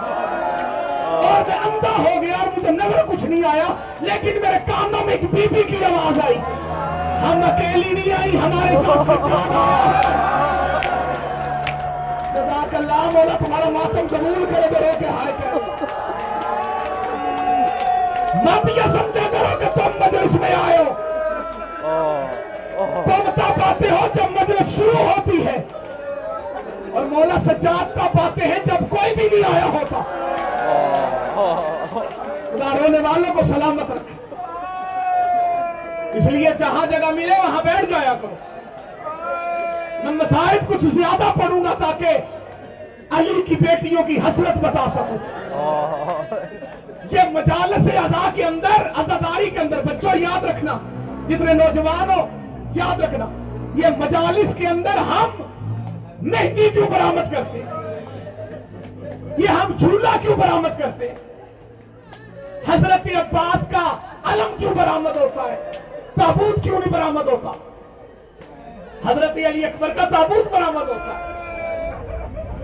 اور میں اندھا ہو گیا اور مجھے نظر کچھ نہیں آیا، لیکن میرے کانوں میں ایک بی بی کی آواز آئی۔ ہم اکیلی نہیں آئی، ہمارے ساتھ سجاد آیا۔ جزاک اللہ، مولا تمہارا ماتم قبول کرے کرو کہ ہائے کرو مت یہ سمجھا کرو کہ تم مجلس میں آئے ہو۔ تم تب آتے ہو جب مجلس شروع ہوتی ہے۔ اور مولا سجاد تب آتے ہیں جب کوئی بھی نہیں آیا ہوتا۔ خدا رونے والوں کو سلامت رکھے۔ اس لیے جہاں جگہ ملے وہاں بیٹھ جایا کرو۔ میں مسائل کچھ زیادہ پڑھوں گا تاکہ علی کی بیٹیوں کی حسرت بتا سکوں۔ یہ مجالس ازا کے اندر ازاداری کے اندر، بچوں، یاد رکھنا۔ جتنے نوجوان ہو یاد رکھنا۔ یہ مجالس کے اندر ہم مہندی کیوں برآمد کرتے ہیں؟ یہ ہم جھولا کیوں برآمد کرتے ہیں؟ حضرت عباس کا علم کیوں برآمد ہوتا ہے؟ تابوت کیوں نہیں برآمد ہوتا؟ حضرت علی اکبر کا تابوت برآمد ہوتا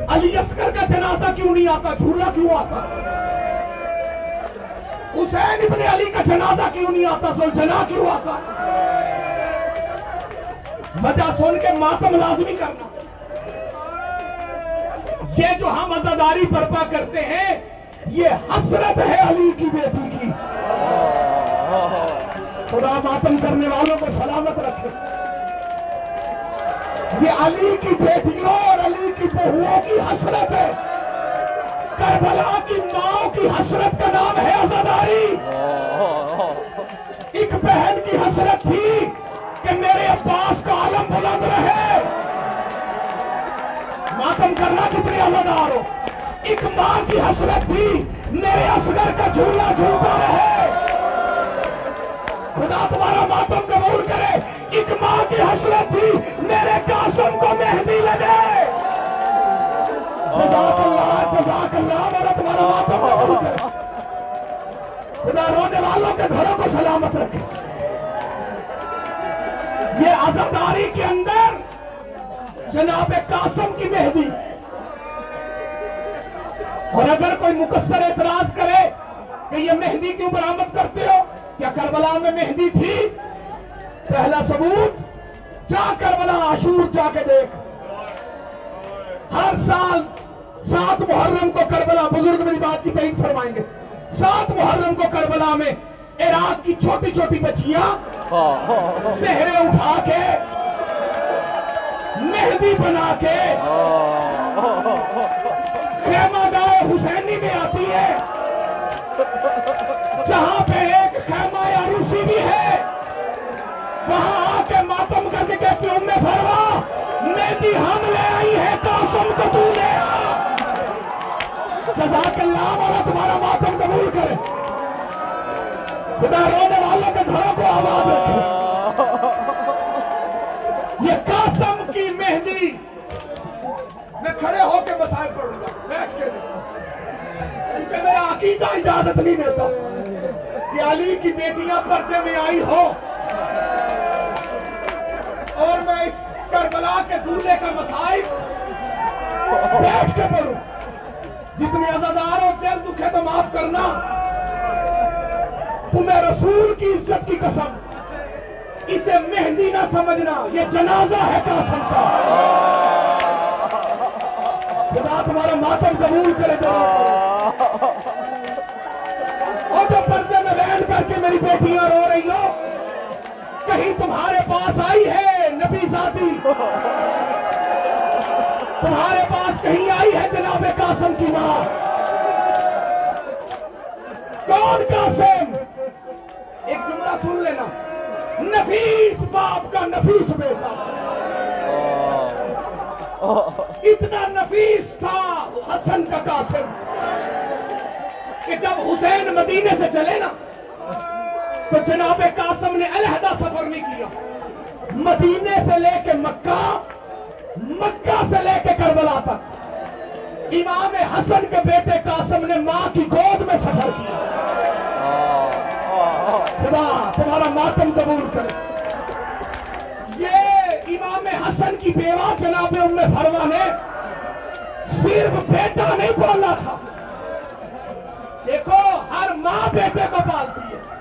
علی اصغر کا جنازہ کیوں نہیں آتا؟ جھولا کیوں آتا؟ حسین ابن علی کا جنازہ کیوں نہیں آتا؟ سلجنا کیوں آتا؟ وجہ سن کے ماتم لازمی کرنا۔ یہ جو ہم ازاداری برپا کرتے ہیں، یہ حسرت ہے علی کی بیٹی کی۔ خدا ماتم کرنے والوں کو سلامت رکھے۔ یہ علی کی بیٹیوں اور علی کی بہوؤں کی حسرت ہے۔ کربلا کی ماں کی حسرت کا نام ہے ازاداری ایک بہن کی حسرت تھی کہ میرے عباس کا عالم بلند رہے۔ ماتم کرنا کتنے ازادار ہو۔ ایک ماں کی حسرت تھی، میرے اصغر کا جھولا جھولتا رہے۔ خدا تمہارا ماتم قبول کرے۔ ایک ماں کی حسرت تھی، میرے قاسم کو مہندی لگے۔ جزاک اللہ جزاک اللہ میرا تمہارا ماتم قبول کرے۔ خدا رونے والوں کے گھروں کو سلامت رکھے۔ یہ عزاداری کے اندر جناب قاسم کی مہدی اور اگر کوئی مقصر اعتراض کرے کہ یہ مہندی کیوں برآمد کرتے ہو کیا کربلا میں مہندی تھی، پہلا ثبوت، جا کربلا عاشور جا کے دیکھ۔ ہر سال سات محرم کو کربلا، بزرگ میری بات کی تعریف فرمائیں گے۔ سات محرم کو کربلا میں عراق کی چھوٹی چھوٹی بچیاں سہرے اٹھا کے، مہندی بنا کے خیمہ گاہ حسینی میں آتی ہے۔ جہاں کر ام فرما مہندی ہم لے آئی ہے، قاسم کو تو لے آ۔ جزاک اللہ والا تمہارا ماتم قبول کرے۔ خدا رونے والوں کے گھروں کو آواز رکھے۔ یہ قاسم کی مہندی میں کھڑے ہو کے مسائل پڑھوں گا۔ بیٹھ کے نہیں۔ کیونکہ میرا عقیدہ اجازت نہیں دیتا۔ کہ علی کی بیٹیاں پردے میں آئی ہو کربلا کے دولے کا مسائل بیٹھ کے پڑھوں جتنے عزادار ہو، دل دکھے تو معاف کرنا۔ تمہیں رسول کی عزت کی قسم۔ اسے مہندی نہ سمجھنا، یہ جنازہ ہے قاسم کا۔ خدا تمہارا ماتم قبول کرے جو۔ اور جو پردے میں بیٹھ کر کے میری بیٹیاں رو رہی ہو کہیں تمہارے پاس آئی ہے نبی ذاتی۔ تمہارے پاس کہیں آئی ہے جناب قاسم کی ماں۔ کون قاسم؟ ایک جملہ سن لینا۔ نفیس باپ کا نفیس بیٹا۔ اتنا نفیس تھا حسن کا قاسم کہ جب حسین مدینے سے چلے نا تو جناب قاسم نے علیحدہ سفر نہیں کیا۔ مدینے سے لے کے مکہ مکہ سے لے کے کربلا تک۔ امام حسن کے بیٹے قاسم نے ماں کی گود میں سفر کیا۔ خدا، تمہارا ماتم قبول کرے۔ یہ امام حسن کی بیوہ جناب ام فرما نے صرف بیٹا نہیں پالا تھا۔ دیکھو، ہر ماں بیٹے کو پالتی ہے۔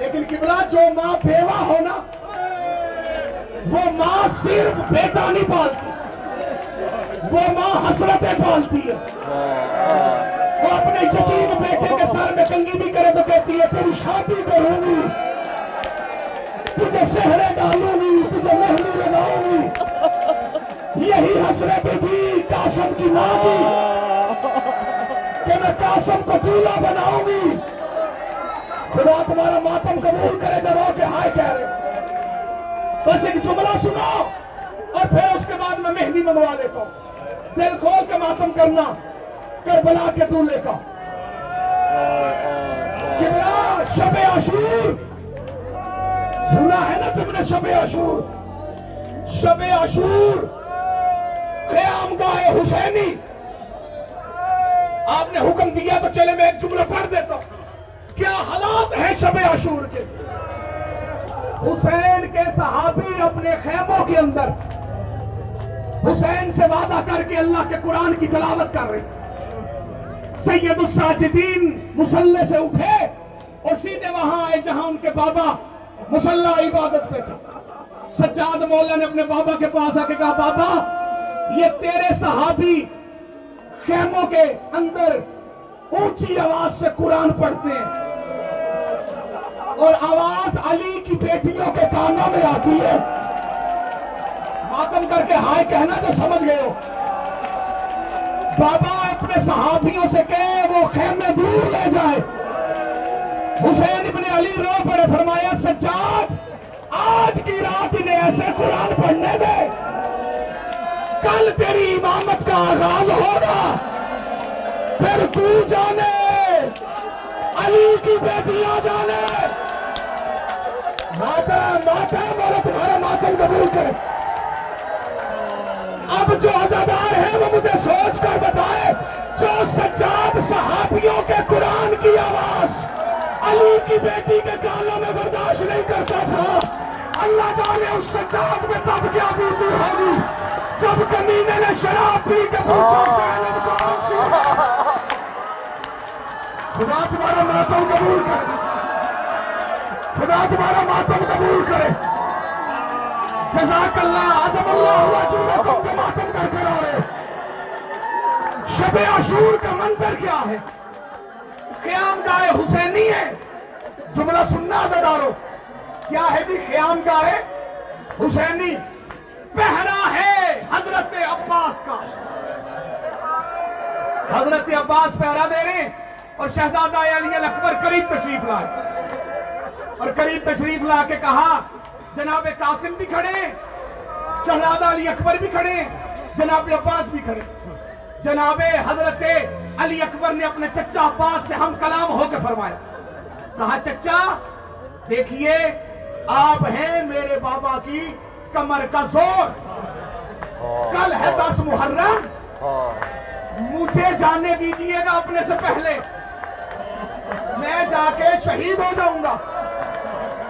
لیکن قبلہ جو ماں بیوہ ہونا وہ ماں صرف بیٹا نہیں پالتی، وہ ماں حسرتیں پالتی ہے۔ وہ اپنے یتیم بیٹے کے سر میں کنگی بھی کرے تو کہتی ہے، تیری شادی کروں گی تجھے سہرے ڈالوں گی تجھے مہندی لگاؤں گی یہی حسرت تھی قاسم کی ماں کی، کہ میں قاسم کو دولہا بناؤں گی خدا تمہارا ماتم قبول کرے تو رو کے ہائے کہہ رہے بس ایک جملہ سنو اور پھر اس کے بعد میں مہندی منوا لیتا ہوں۔ دل کھول کے ماتم کرنا، کربلا کے دولے کا۔ کبلا شب عاشور۔ سنا ہے نا تم نے شب عاشور؟ شب عاشور، قیام گاہ حسینی۔ آپ نے حکم دیا تو چلے میں ایک جملہ پڑھ دیتا ہوں۔ کیا حالات ہیں شب عاشور کے؟ حسین کے صحابی اپنے خیموں کے اندر۔ حسین سے وعدہ کر کے اللہ کے قرآن کی تلاوت کر رہے سید الساجدین مسلح سے اٹھے اور سیدھے وہاں آئے جہاں ان کے بابا مسلح عبادت پہ تھے۔ سجاد مولا نے اپنے بابا کے پاس آ کے کہا، بابا، یہ تیرے صحابی خیموں کے اندر اونچی آواز سے قرآن پڑھتے ہیں۔ اور آواز علی کی بیٹیوں کے کانوں میں آتی ہے۔ ماتم کر کے ہائے کہنا تو سمجھ گئے ہو۔ بابا اپنے صحابیوں سے کہے وہ خیمے دور لے جائے۔ حسین ابن علی رو پڑے فرمایا، سجاد، آج کی رات انہیں ایسے قرآن پڑھنے دے۔ کل تیری امامت کا آغاز ہوگا۔ پھر تو جانے، علی کی بیٹیاں جانے۔ ماتم ماتم والا تمہارا ماتم قبول کرے۔ اب جو عزادار ہے وہ مجھے سوچ کر بتائے، جو سجاد صحابیوں کے قرآن کی آواز علی کی بیٹی کے کانوں میں برداشت نہیں کرتا تھا، اللہ جانے اس سجاد میں تب کیا بیتی ہوگی۔ سب کمینے نے شراب پی کے پوچھا زینب خدا تمہارا ماتم قبول کرے۔ خدا تمہارا ماتم قبول کرے۔ جزاک اللہ عظم اللہ ہوا جنہوں کو کے ماتم کر کے رہے۔ شب عاشور کا منظر کیا ہے؟ قیام گاہ حسینی ہے۔ جملہ سننا زدارو۔ کیا ہے جی قیام گاہ حسینی؟ پہرا ہے حضرت عباس کا۔ حضرت عباس پہرا دے رہے ہیں اور شہزادہ علی الاکبر قریب تشریف لائے۔ اور قریب تشریف لا کے کہا، جناب قاسم بھی کھڑے شہزادہ علی اکبر بھی کھڑے، جناب عباس بھی کھڑے۔ جناب حضرت علی اکبر نے اپنے چچا عباس سے ہم کلام ہو کے فرمایا۔ کہا، چچا، دیکھیے، آپ ہیں میرے بابا کی کمر کا زور۔ کل ہے دس محرم۔ مجھے جانے دیجیے گا اپنے سے پہلے۔ میں جا کے شہید ہو جاؤں گا۔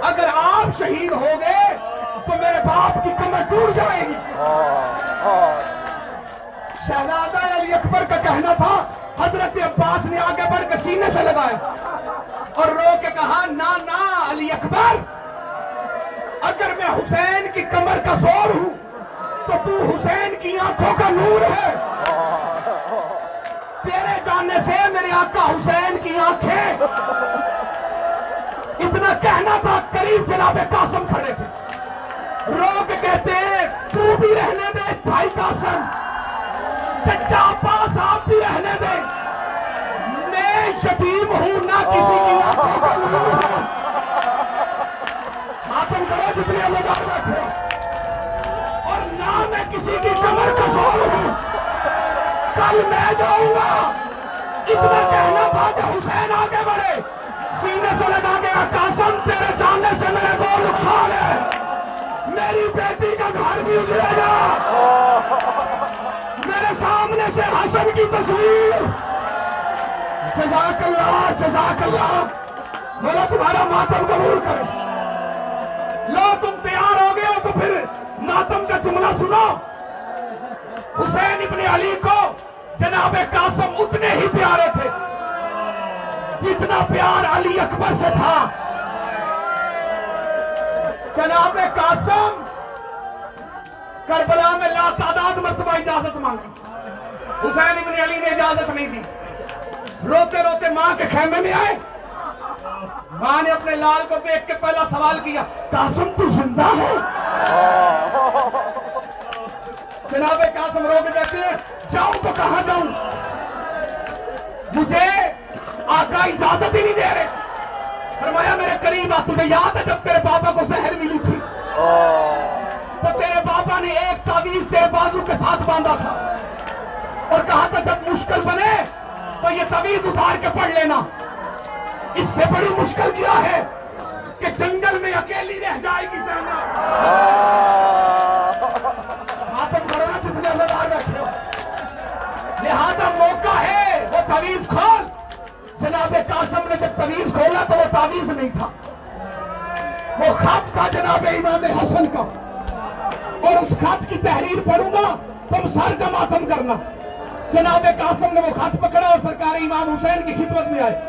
اگر آپ شہید ہو گئے تو میرے باپ کی کمر ٹوٹ جائے گی۔ شہزادہ علی اکبر کا کہنا تھا، حضرت عباس نے آگے بڑھ کے سینے سے لگایا اور رو کے کہا، نا نا، علی اکبر، اگر میں حسین کی کمر کا زور ہوں تو تو حسین کی آنکھوں کا نور ہے۔ تیرے جاننے سے میرے آقا حسین کی آنکھیں اتنا کہنا تھا قریب جناب قاسم کھڑے تھے۔ رو کے کہتے ہیں، تو بھی رہنے دے بھائی قاسم۔ چچا عباس آپ بھی رہنے دے۔ میں یتیم ہوں، نہ کسی کی ماتم کرو جتنے لوگ بیٹھے۔ اور نہ میں کسی کی کمر کا زور ہوں۔ کل میں جاؤں گا۔ اتنا کہنا تھا کہ حسین آگے بڑھے۔ سینے سے لگا گیا قاسم تیرے جاننے سے میرے دو نقصان ہے میری بیٹی کا گھر بھی اجڑے گا۔ میرے سامنے سے حسن کی تصویر۔ جزاک اللہ جزاک اللہ۔ بولا تمہارا ماتم قبول کرے۔ لو تم تیار ہو گئے ہو تو پھر ماتم کا جملہ سنو۔ حسین ابن علی کو جناب قاسم اتنے ہی پیارے تھے۔ جتنا پیار علی اکبر سے تھا۔ جناب قاسم، کربلا میں لا تعداد مرتبہ اجازت مانگی۔ حسین ابن علی نے اجازت نہیں دی۔ روتے روتے ماں کے خیمے میں آئے۔ ماں نے اپنے لال کو دیکھ کے پہلا سوال کیا، قاسم تو زندہ ہے؟ جناب قاسم رو کے کہتے ہیں، جاؤں تو کہاں جاؤں؟ مجھے آقا اجازت ہی نہیں دے رہے۔ فرمایا میرے قریب آ تجھے یاد ہے جب تیرے بابا کو زہر ملی تھی۔ تو تیرے بابا نے ایک تعویذ تیرے بازو کے ساتھ باندھا تھا۔ اور کہا تھا جب مشکل بنے تو یہ تعویذ اتار کے پڑھ لینا۔ اس سے بڑی مشکل کیا ہے کہ جنگل میں اکیلی رہ جائے گی سینا ماتم کرو نا جتنے بیٹھے ہو۔ لہذا موقع ہے وہ تعویذ کھول۔ جناب قاسم نے جب تعویذ کھولا تو وہ تعویذ نہیں تھا۔ وہ خط تھا جناب امام حسن کا۔ اور اس خط کی تحریر پڑھوں گا تم سر کا ماتم کرنا۔ جناب قاسم نے وہ خط پکڑا اور سرکار امام حسین کی خدمت میں آئے۔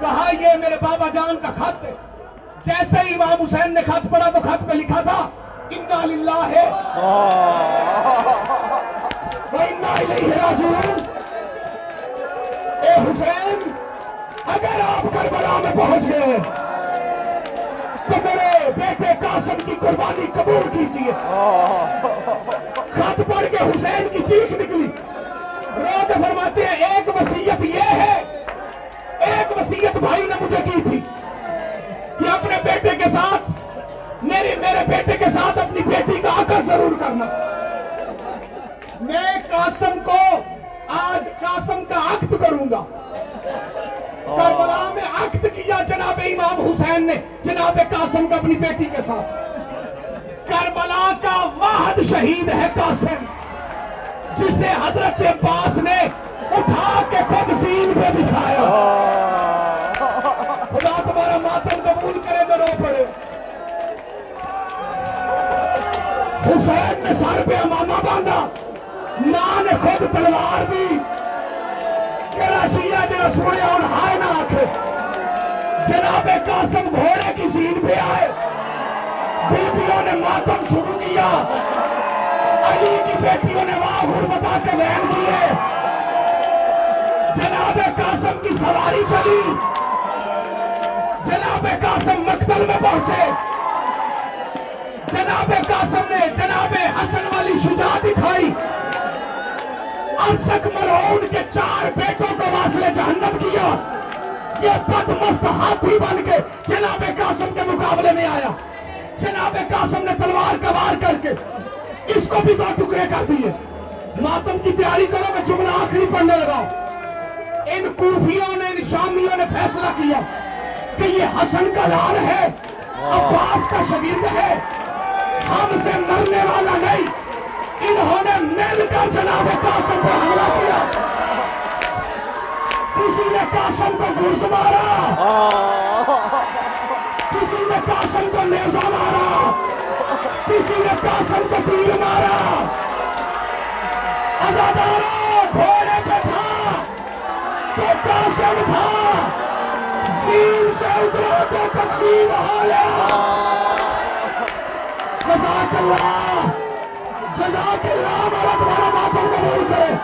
کہا یہ میرے بابا جان کا خط ہے۔ جیسے امام حسین نے خط پڑھا تو خط پہ لکھا تھا انا للہ ہے وَإِنَّا إِلَيْهِ رَاجِعُونَ۔ حسین، اگر آپ کربلا میں پہنچ گئے، تو میرے بیٹے قاسم کی قربانی قبول کیجیے خط پڑھ کے حسین کی چیخ نکلی۔ رو فرماتے ہیں، ایک وسیعت یہ ہے، ایک وسیعت بھائی نے مجھے کی تھی کہ اپنے بیٹے کے ساتھ میری میرے بیٹے کے ساتھ اپنی بیٹی کا عقل ضرور کرنا۔ میں قاسم کو آج قاسم کا عقد کروں گا۔ کربلا میں عقد کیا جناب امام حسین نے۔ جناب قاسم کا اپنی بیٹی کے ساتھ۔ کربلا کا واحد شہید ہے قاسم۔ جسے حضرت عباس نے اٹھا کے خود زین پہ بچھایا خدا تمہارا ماتم قبول کرے تو رو پڑے۔ حسین نے سر پہ امامہ باندھا۔ ماں نے خود تلوار دی. کہنا شیعہ جنہ سوڑے اور ہائے نہ آکھے. جناب قاسم گھوڑے کی زین پہ آئے. بیبیوں نے ماتم شروع کیا. علی کی بیٹیوں نے وہاں غربتا کے بین دیے جناب قاسم کی سواری چلی. جناب قاسم مقتل میں پہنچے. جناب قاسم نے جناب حسن والی شجاع دکھائی ارسک مرہون کے چار بیٹوں کو واصل جہنم کیا۔ یہ بدمست ہاتھی بن کے جناب قاسم کے مقابلے میں آیا۔ جناب قاسم نے تلوار کا وار کر کے اس کو بھی دو ٹکڑے کر دیے۔ ماتم کی تیاری کرو میں جملہ آخری پڑھنے لگا ان کوفیوں نے، ان شامیوں نے فیصلہ کیا کہ یہ حسن کا لال ہے، عباس کا شگرد ہے۔ ہم سے مرنے والا نہیں۔ انہوں نے مل کر جناب قاسم پر حملہ کیا۔ کسی نے قاسم کو گھوس مارا۔ کسی نے قاسم کو نیزہ مارا۔ کسی نے قاسم کو تیر مارا۔ ازادارہ گھوڑے پہ تھا۔ تو قاسم تھا۔ زین سے اترا تو تقسیم ہو گیا۔ جزاک اللہ۔ جزاک اللہ ہمارا تمہارا ماتم قبول کرے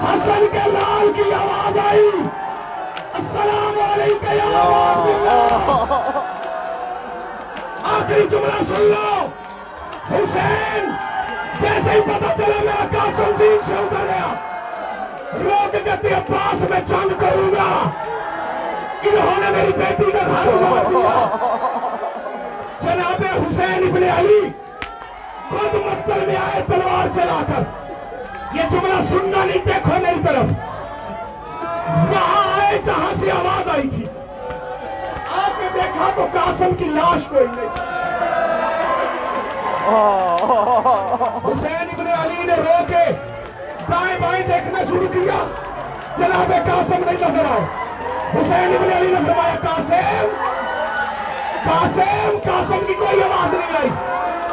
حسن کے لال کی آواز آئی السلام علیکم یا عبد آخری جملہ سن لو حسین جیسے ہی پتا چلا میرا قاسم زین سے اتر روک کہتے عباس میں جنگ کروں گا انہوں نے میری بیٹی کا گھر اجاڑ دیا جناب حسین ابن علی خود مقتل میں آئے تلوار چلا کر۔ یہ جملہ سننا نہیں، دیکھو میری طرف۔ وہاں آئے جہاں سے آواز آئی تھی۔ آ کے دیکھا تو قاسم کی لاش کوئی نہیں۔ حسین ابن علی نے رو کے دائیں بائیں دیکھنا شروع کیا۔ جناب قاسم نہیں نظر آئے۔ حسین ابن علی نے فرمایا، قاسم قاسم قاسم کی کوئی آواز نہیں آئی۔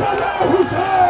حسین